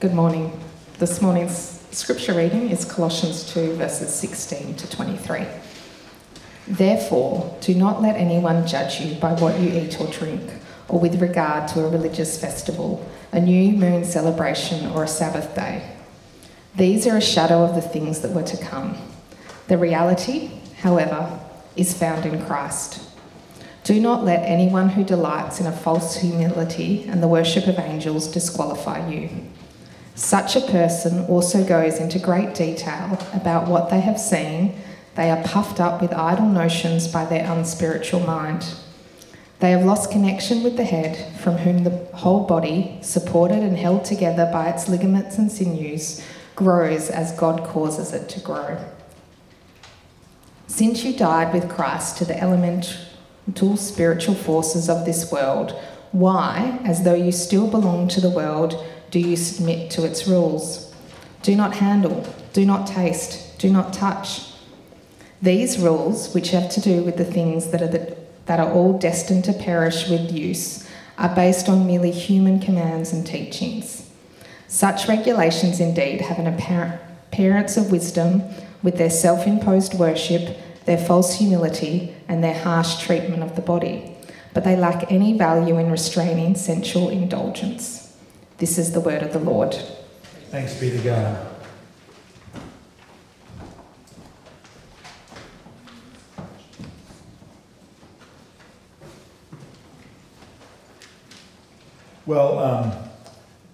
Good morning. This morning's scripture reading is Colossians 2, verses 16 to 23. Therefore, do not let anyone judge you by what you eat or drink, or with regard to a religious festival, a new moon celebration, or a Sabbath day. These are a shadow of the things that were to come. The reality, however, is found in Christ. Do not let anyone who delights in a false humility and the worship of angels disqualify you. Such a person also goes into great detail about what they have seen. They are puffed up with idle notions by their unspiritual mind. They have lost connection with the head, from whom the whole body, supported and held together by its ligaments and sinews, grows as God causes it to grow. Since you died with Christ to the elemental spiritual forces of this world, why, as though you still belong to the world, do you submit to its rules? Do not handle, do not taste, do not touch. These rules, which have to do with the things that are, the, that are all destined to perish with use, are based on merely human commands and teachings. Such regulations indeed have an appearance of wisdom with their self imposed worship, their false humility, and their harsh treatment of the body, but they lack any value in restraining sensual indulgence. This is the word of the Lord. Thanks be to God. Well, um,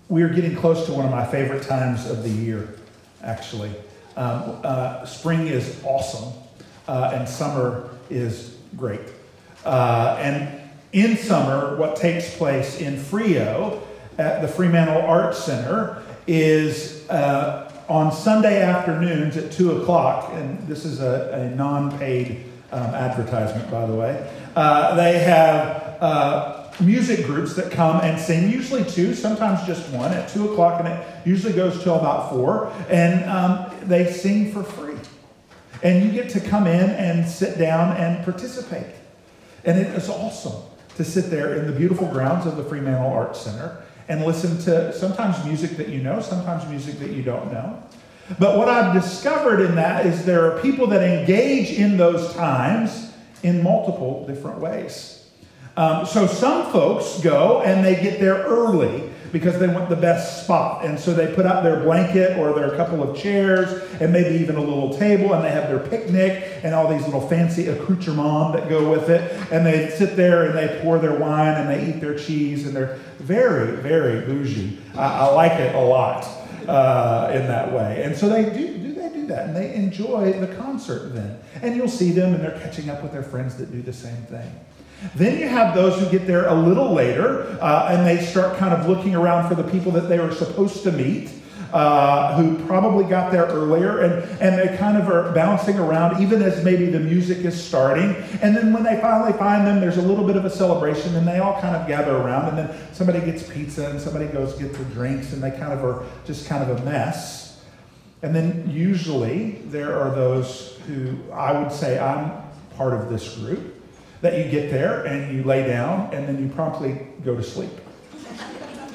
we are getting close to one of my favorite times of the year, actually. Um, uh, spring is awesome, uh, and summer is great. Uh, and in summer, what takes place in Freo at the Fremantle Arts Center is uh, on Sunday afternoons at 2 o'clock, and this is a, a non paid um, advertisement, by the way. Uh, they have uh, music groups that come and sing, usually two, sometimes just one, at two o'clock, and it usually goes till about four. And um, they sing for free. And you get to come in and sit down and participate. And it is awesome to sit there in the beautiful grounds of the Fremantle Arts Center and listen to sometimes music that you know, sometimes music that you don't know. But what I've discovered in that is there are people that engage in those times in multiple different ways. Um, so some folks go and they get there early because they want the best spot. And so they put out their blanket or their couple of chairs and maybe even a little table and they have their picnic and all these little fancy accoutrements that go with it. And they sit there and they pour their wine and they eat their cheese and they're very, very bougie. I, I like it a lot uh, in that way. And so they do, that and they enjoy the concert then. And you'll see them and they're catching up with their friends that do the same thing. Then you have those who get there a little later uh, and they start kind of looking around for the people that they were supposed to meet. Uh, who probably got there earlier and, and they kind of are bouncing around even as maybe the music is starting. And then when they finally find them, there's a little bit of a celebration and they all kind of gather around. And then somebody gets pizza and somebody goes get the drinks and they kind of are just kind of a mess. And then usually there are those who I would say I'm part of this group that you get there and you lay down and then you promptly go to sleep.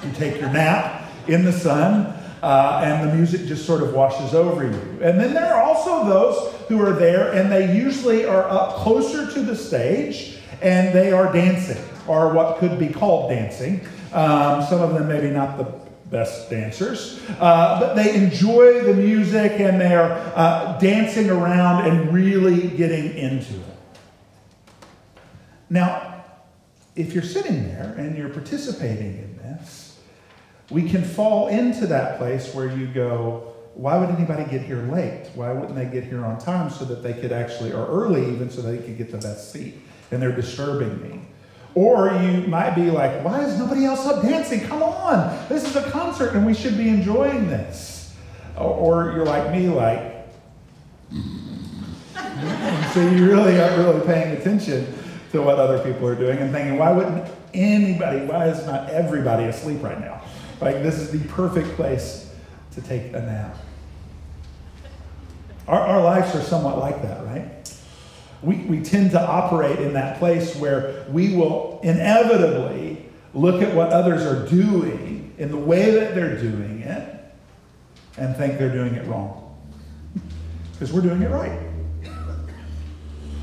You take your nap in the sun, uh, and the music just sort of washes over you. And then there are also those who are there, and they usually are up closer to the stage, and they are dancing, or what could be called dancing. Um, some of them maybe not the best dancers, uh, but they enjoy the music and they are uh, dancing around and really getting into it. Now, if you're sitting there and you're participating in this, we can fall into that place where you go, why would anybody get here late? Why wouldn't they get here on time so that they could actually, or early even, so they could get the best seat? And they're disturbing me. Or you might be like, why is nobody else up dancing? Come on, this is a concert and we should be enjoying this. Or, you're like me, like, so you really aren't really paying attention to what other people are doing and thinking, why wouldn't anybody, why is not everybody asleep right now? Like, this is the perfect place to take a nap. Our, our lives are somewhat like that, right? We, we tend to operate in that place where we will inevitably look at what others are doing in the way that they're doing it and think they're doing it wrong. Because we're doing it right.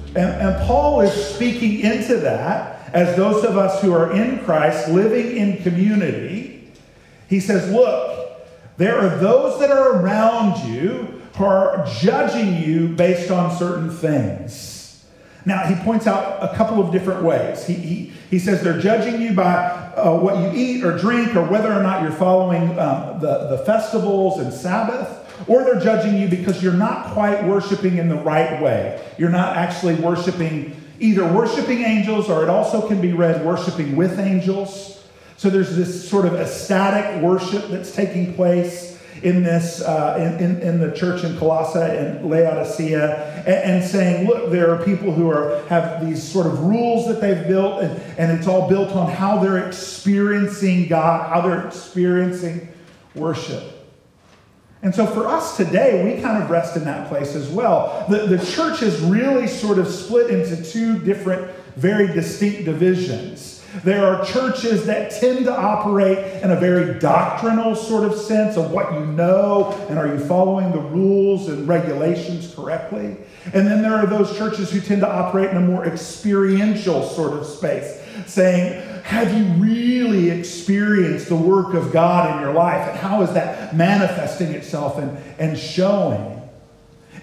And, and Paul is speaking into that as those of us who are in Christ, living in community. He says, Look, there are those that are around you who are judging you based on certain things. Now, he points out a couple of different ways. He, he, he says they're judging you by uh, what you eat or drink or whether or not you're following um, the, the festivals and Sabbath. Or they're judging you because you're not quite worshiping in the right way. You're not actually worshiping, either worshiping angels, or it also can be read worshiping with angels. So there's this sort of ecstatic worship that's taking place in this uh, in, in, in, the church in Colossae and Laodicea, and, and, saying, look, there are people who are have these sort of rules that they've built, and, and it's all built on how they're experiencing God, how they're experiencing worship. And so for us today, we kind of rest in that place as well. The, the church is really sort of split into two different, very distinct divisions. There are churches that tend to operate in a very doctrinal sort of sense of what you know and are you following the rules and regulations correctly. And then there are those churches who tend to operate in a more experiential sort of space, saying, have you really experienced the work of God in your life? And how is that manifesting itself and, and showing?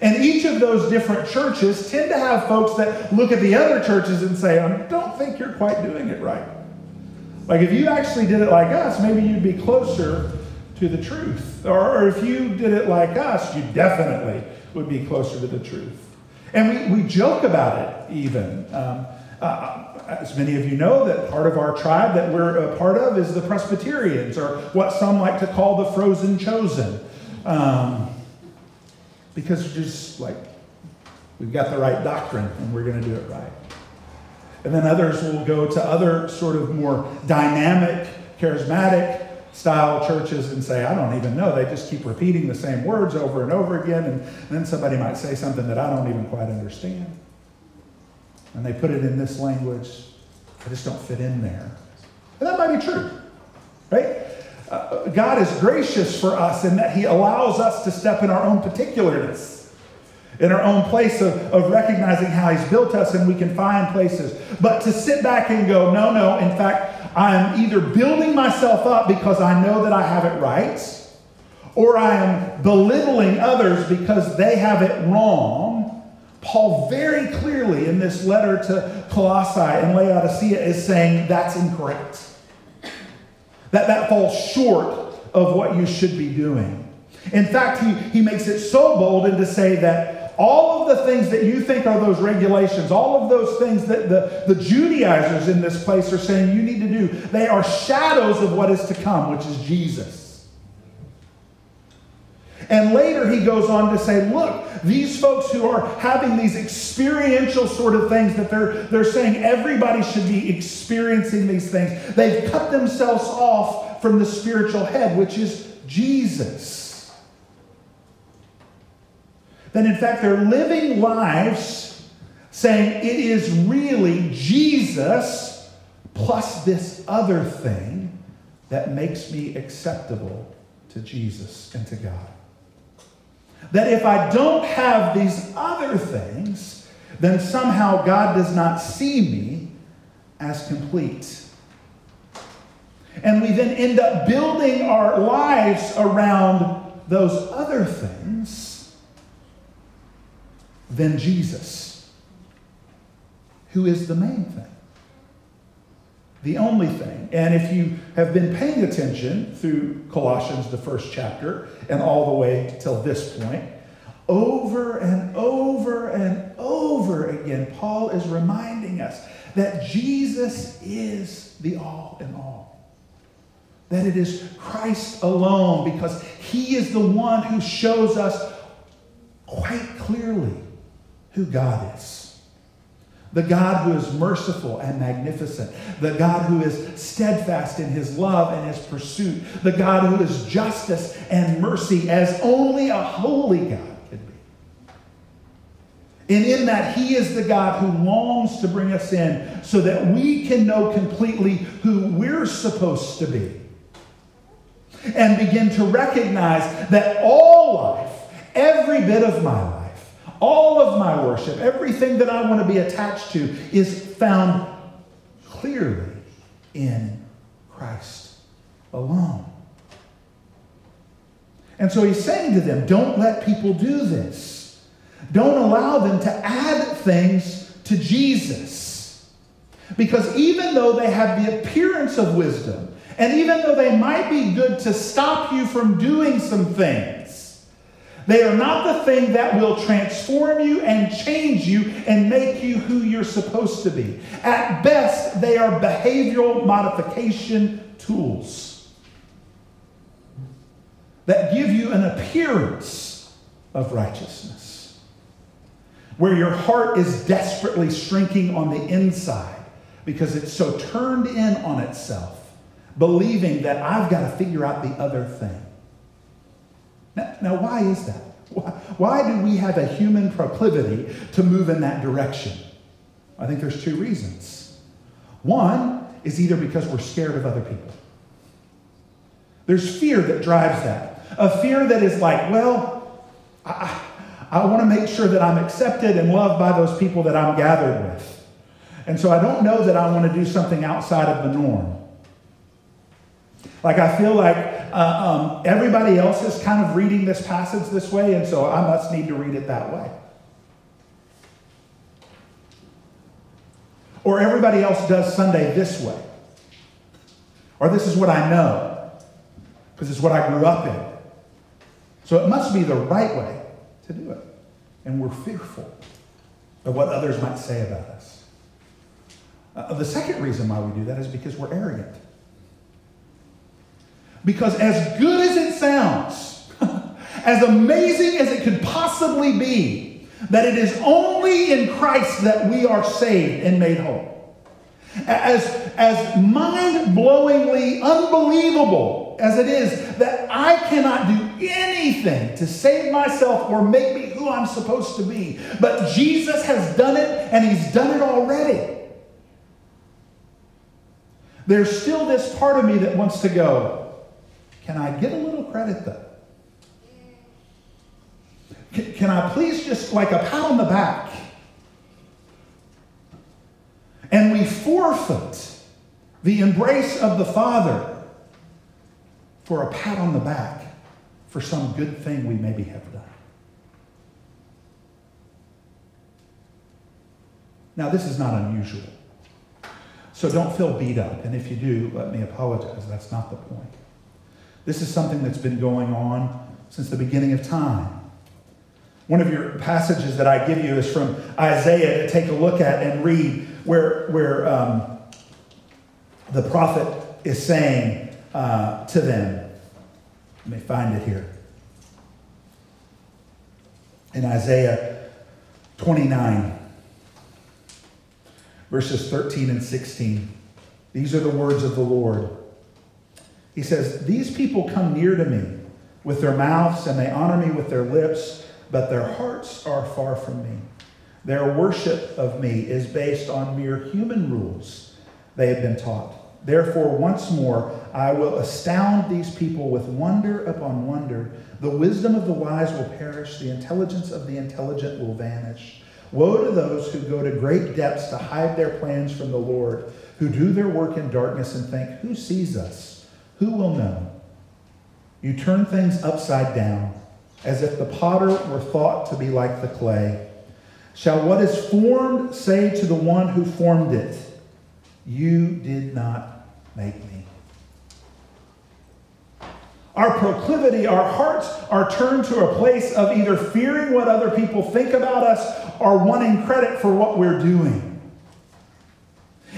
And each of those different churches tend to have folks that look at the other churches and say, I don't think you're quite doing it right. Like if you actually did it like us, maybe you'd be closer to the truth. Or, if you did it like us, you definitely would be closer to the truth. And we, we joke about it even. Um, uh, as many of you know, that part of our tribe that we're a part of is the Presbyterians, or what some like to call the frozen chosen. Um, because just like we've got the right doctrine and we're going to do it right. And then others will go to other sort of more dynamic, charismatic style churches and say, I don't even know. They just keep repeating the same words over and over again. And then somebody might say something that I don't even quite understand and they put it in this language. I just don't fit in there. And that might be true, right? God is gracious for us in that He allows us to step in our own particularness, in our own place of, of recognizing how He's built us, and we can find places. But to sit back and go, no, no, in fact, I'm either building myself up because I know that I have it right, or I am belittling others because they have it wrong Paul very clearly in this letter to Colossae and Laodicea is saying that's incorrect. That that falls short of what you should be doing. In fact, he, he makes it so bold and to say that all of the things that you think are those regulations, all of those things that the, the Judaizers in this place are saying you need to do, they are shadows of what is to come, which is Jesus. And later he goes on to say, look, these folks who are having these experiential sort of things that they're, they're saying everybody should be experiencing these things, they've cut themselves off from the spiritual head, which is Jesus. Then, in fact they're living lives saying it is really Jesus plus this other thing that makes me acceptable to Jesus and to God. That if I don't have these other things, then somehow God does not see me as complete. And we then end up building our lives around those other things than Jesus, who is the main thing the only thing. And if you have been paying attention through Colossians, the first chapter, and all the way till this point, over and over and over again, Paul is reminding us that Jesus is the all in all. That it is Christ alone, because he is the one who shows us quite clearly who God is the God who is merciful and magnificent, the God who is steadfast in his love and his pursuit, the God who is justice and mercy as only a holy God can be. And in that, he is the God who longs to bring us in so that we can know completely who we're supposed to be. and begin to recognize that all life, every bit of my life, all of my worship, everything that I want to be attached to is found clearly in Christ alone. And so he's saying to them, don't let people do this. Don't allow them to add things to Jesus. Because even though they have the appearance of wisdom, and even though they might be good to stop you from doing some things, they are not the thing that will transform you and change you and make you who you're supposed to be. At best, they are behavioral modification tools that give you an appearance of righteousness, where your heart is desperately shrinking on the inside because it's so turned in on itself believing that I've got to figure out the other thing. Now, why is that? Why, why do we have a human proclivity to move in that direction? I think there's two reasons. One is either because we're scared of other people. There's fear that drives that. A fear that is like, well, I, I want to make sure that I'm accepted and loved by those people that I'm gathered with. And so I don't know that I want to do something outside of the norm. Like, I feel like uh, um, everybody else is kind of reading this passage this way, and so I must need to read it that way. Or everybody else does Sunday this way. Or this is what I know, because it's what I grew up in. So it must be the right way to do it. And we're fearful of what others might say about us. Uh, the second reason why we do that is because we're arrogant. Because as good as it sounds, as amazing as it could possibly be, that it is only in Christ that we are saved and made whole. As, as mind blowingly unbelievable as it is that I cannot do anything to save myself or make me who I'm supposed to be, but Jesus has done it and He's done it already. There's still this part of me that wants to go, can I get a little credit though? Can, can I please just like a pat on the back? And we forfeit the embrace of the Father for a pat on the back for some good thing we maybe have done. Now, this is not unusual. So don't feel beat up. And if you do, let me apologize. That's not the point. This is something that's been going on since the beginning of time. One of your passages that I give you is from Isaiah to take a look at and read, where, where um, the prophet is saying uh, to them, let me find it here. In Isaiah 29, verses 13 and 16, these are the words of the Lord. He says, These people come near to me with their mouths and they honor me with their lips, but their hearts are far from me. Their worship of me is based on mere human rules they have been taught. Therefore, once more, I will astound these people with wonder upon wonder. The wisdom of the wise will perish, the intelligence of the intelligent will vanish. Woe to those who go to great depths to hide their plans from the Lord, who do their work in darkness and think, Who sees us? Who will know? You turn things upside down, as if the potter were thought to be like the clay. Shall what is formed say to the one who formed it, You did not make me? Our proclivity, our hearts are turned to a place of either fearing what other people think about us or wanting credit for what we're doing.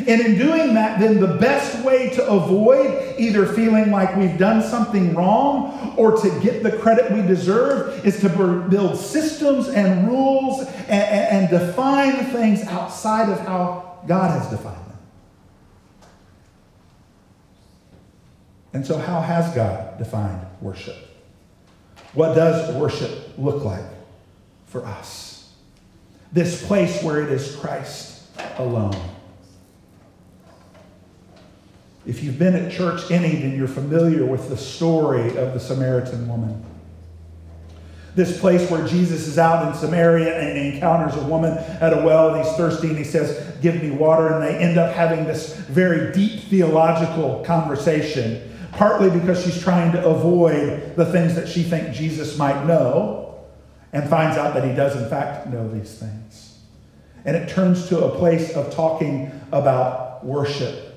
And in doing that, then the best way to avoid either feeling like we've done something wrong or to get the credit we deserve is to build systems and rules and, and, define things outside of how God has defined them. And so, how has God defined worship? What does worship look like for us? This place where it is Christ alone. If you've been at church any, then you're familiar with the story of the Samaritan woman. This place where Jesus is out in Samaria and he encounters a woman at a well and he's thirsty and he says, Give me water. And they end up having this very deep theological conversation, partly because she's trying to avoid the things that she thinks Jesus might know and finds out that he does, in fact, know these things. And it turns to a place of talking about worship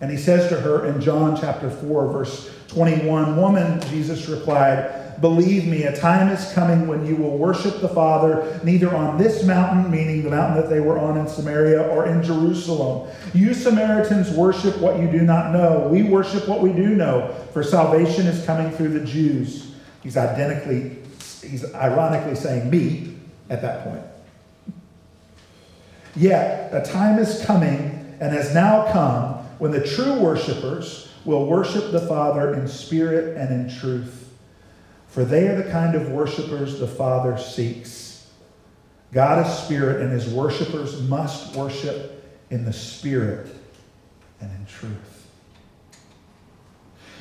And he says to her in John chapter 4, verse 21 Woman, Jesus replied, Believe me, a time is coming when you will worship the Father neither on this mountain, meaning the mountain that they were on in Samaria, or in Jerusalem. You Samaritans worship what you do not know. We worship what we do know, for salvation is coming through the Jews. He's identically, he's ironically saying me at that point. Yet, a time is coming and has now come when the true worshipers will worship the Father in spirit and in truth. For they are the kind of worshipers the Father seeks. God is spirit, and his worshipers must worship in the spirit and in truth.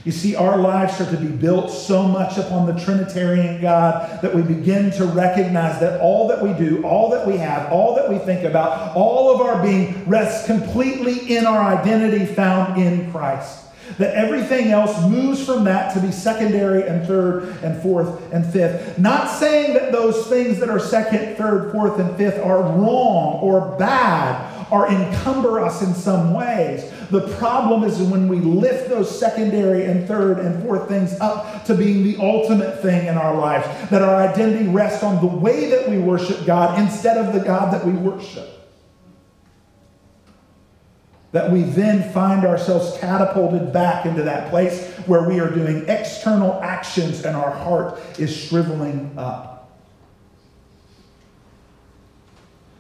You see, our lives are to be built so much upon the Trinitarian God that we begin to recognize that all that we do, all that we have, all that we think about, all of our being rests completely in our identity found in Christ. That everything else moves from that to be secondary and third and fourth and fifth. Not saying that those things that are second, third, fourth, and fifth are wrong or bad or encumber us in some ways. The problem is when we lift those secondary and third and fourth things up to being the ultimate thing in our lives, that our identity rests on the way that we worship God instead of the God that we worship. That we then find ourselves catapulted back into that place where we are doing external actions and our heart is shriveling up.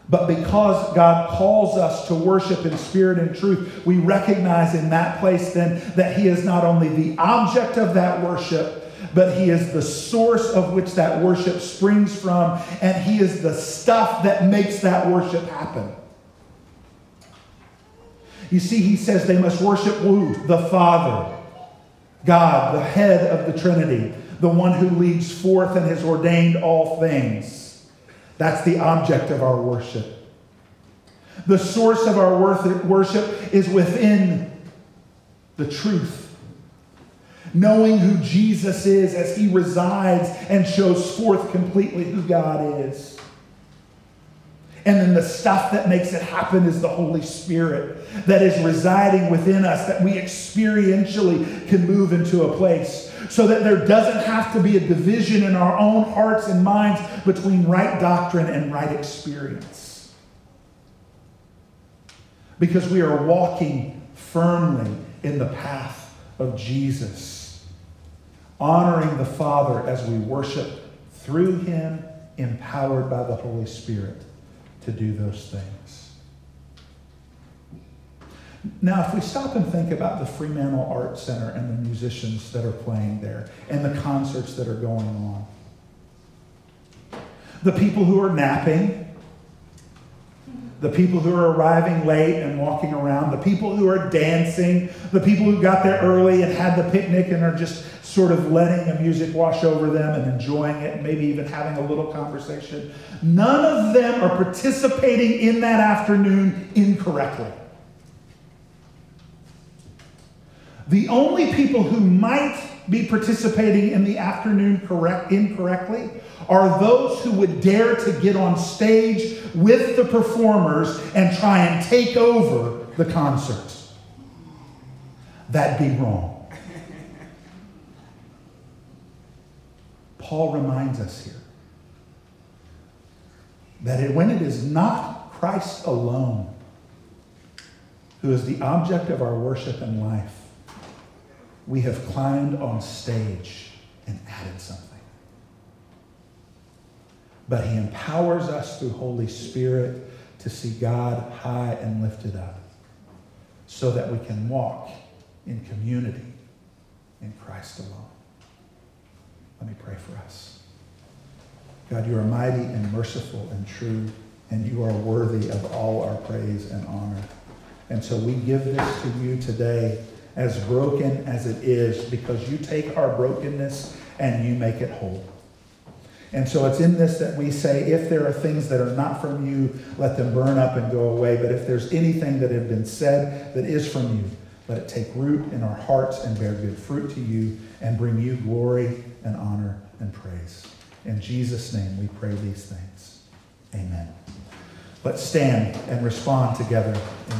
But because God calls us to worship in spirit and truth, we recognize in that place then that He is not only the object of that worship, but He is the source of which that worship springs from, and He is the stuff that makes that worship happen. You see, He says they must worship who? The Father, God, the head of the Trinity, the one who leads forth and has ordained all things. That's the object of our worship. The source of our worship is within the truth. Knowing who Jesus is as he resides and shows forth completely who God is. And then the stuff that makes it happen is the Holy Spirit that is residing within us, that we experientially can move into a place so that there doesn't have to be a division in our own hearts and minds between right doctrine and right experience. Because we are walking firmly in the path of Jesus, honoring the Father as we worship through Him, empowered by the Holy Spirit to do those things. Now, if we stop and think about the Fremantle Art Center and the musicians that are playing there and the concerts that are going on, the people who are napping, the people who are arriving late and walking around, the people who are dancing, the people who got there early and had the picnic and are just sort of letting the music wash over them and enjoying it maybe even having a little conversation. None of them are participating in that afternoon incorrectly. The only people who might be participating in the afternoon correct, incorrectly are those who would dare to get on stage with the performers and try and take over the concert. That'd be wrong. Paul reminds us here that it, when it is not Christ alone who is the object of our worship and life, we have climbed on stage and added something. But he empowers us through Holy Spirit to see God high and lifted up so that we can walk in community in Christ alone. Let me pray for us. God, you are mighty and merciful and true, and you are worthy of all our praise and honor. And so we give this to you today as broken as it is because you take our brokenness and you make it whole. And so it's in this that we say, if there are things that are not from you, let them burn up and go away. But if there's anything that have been said that is from you, let it take root in our hearts and bear good fruit to you and bring you glory and honor and praise. In Jesus' name we pray these things. Amen. Let's stand and respond together.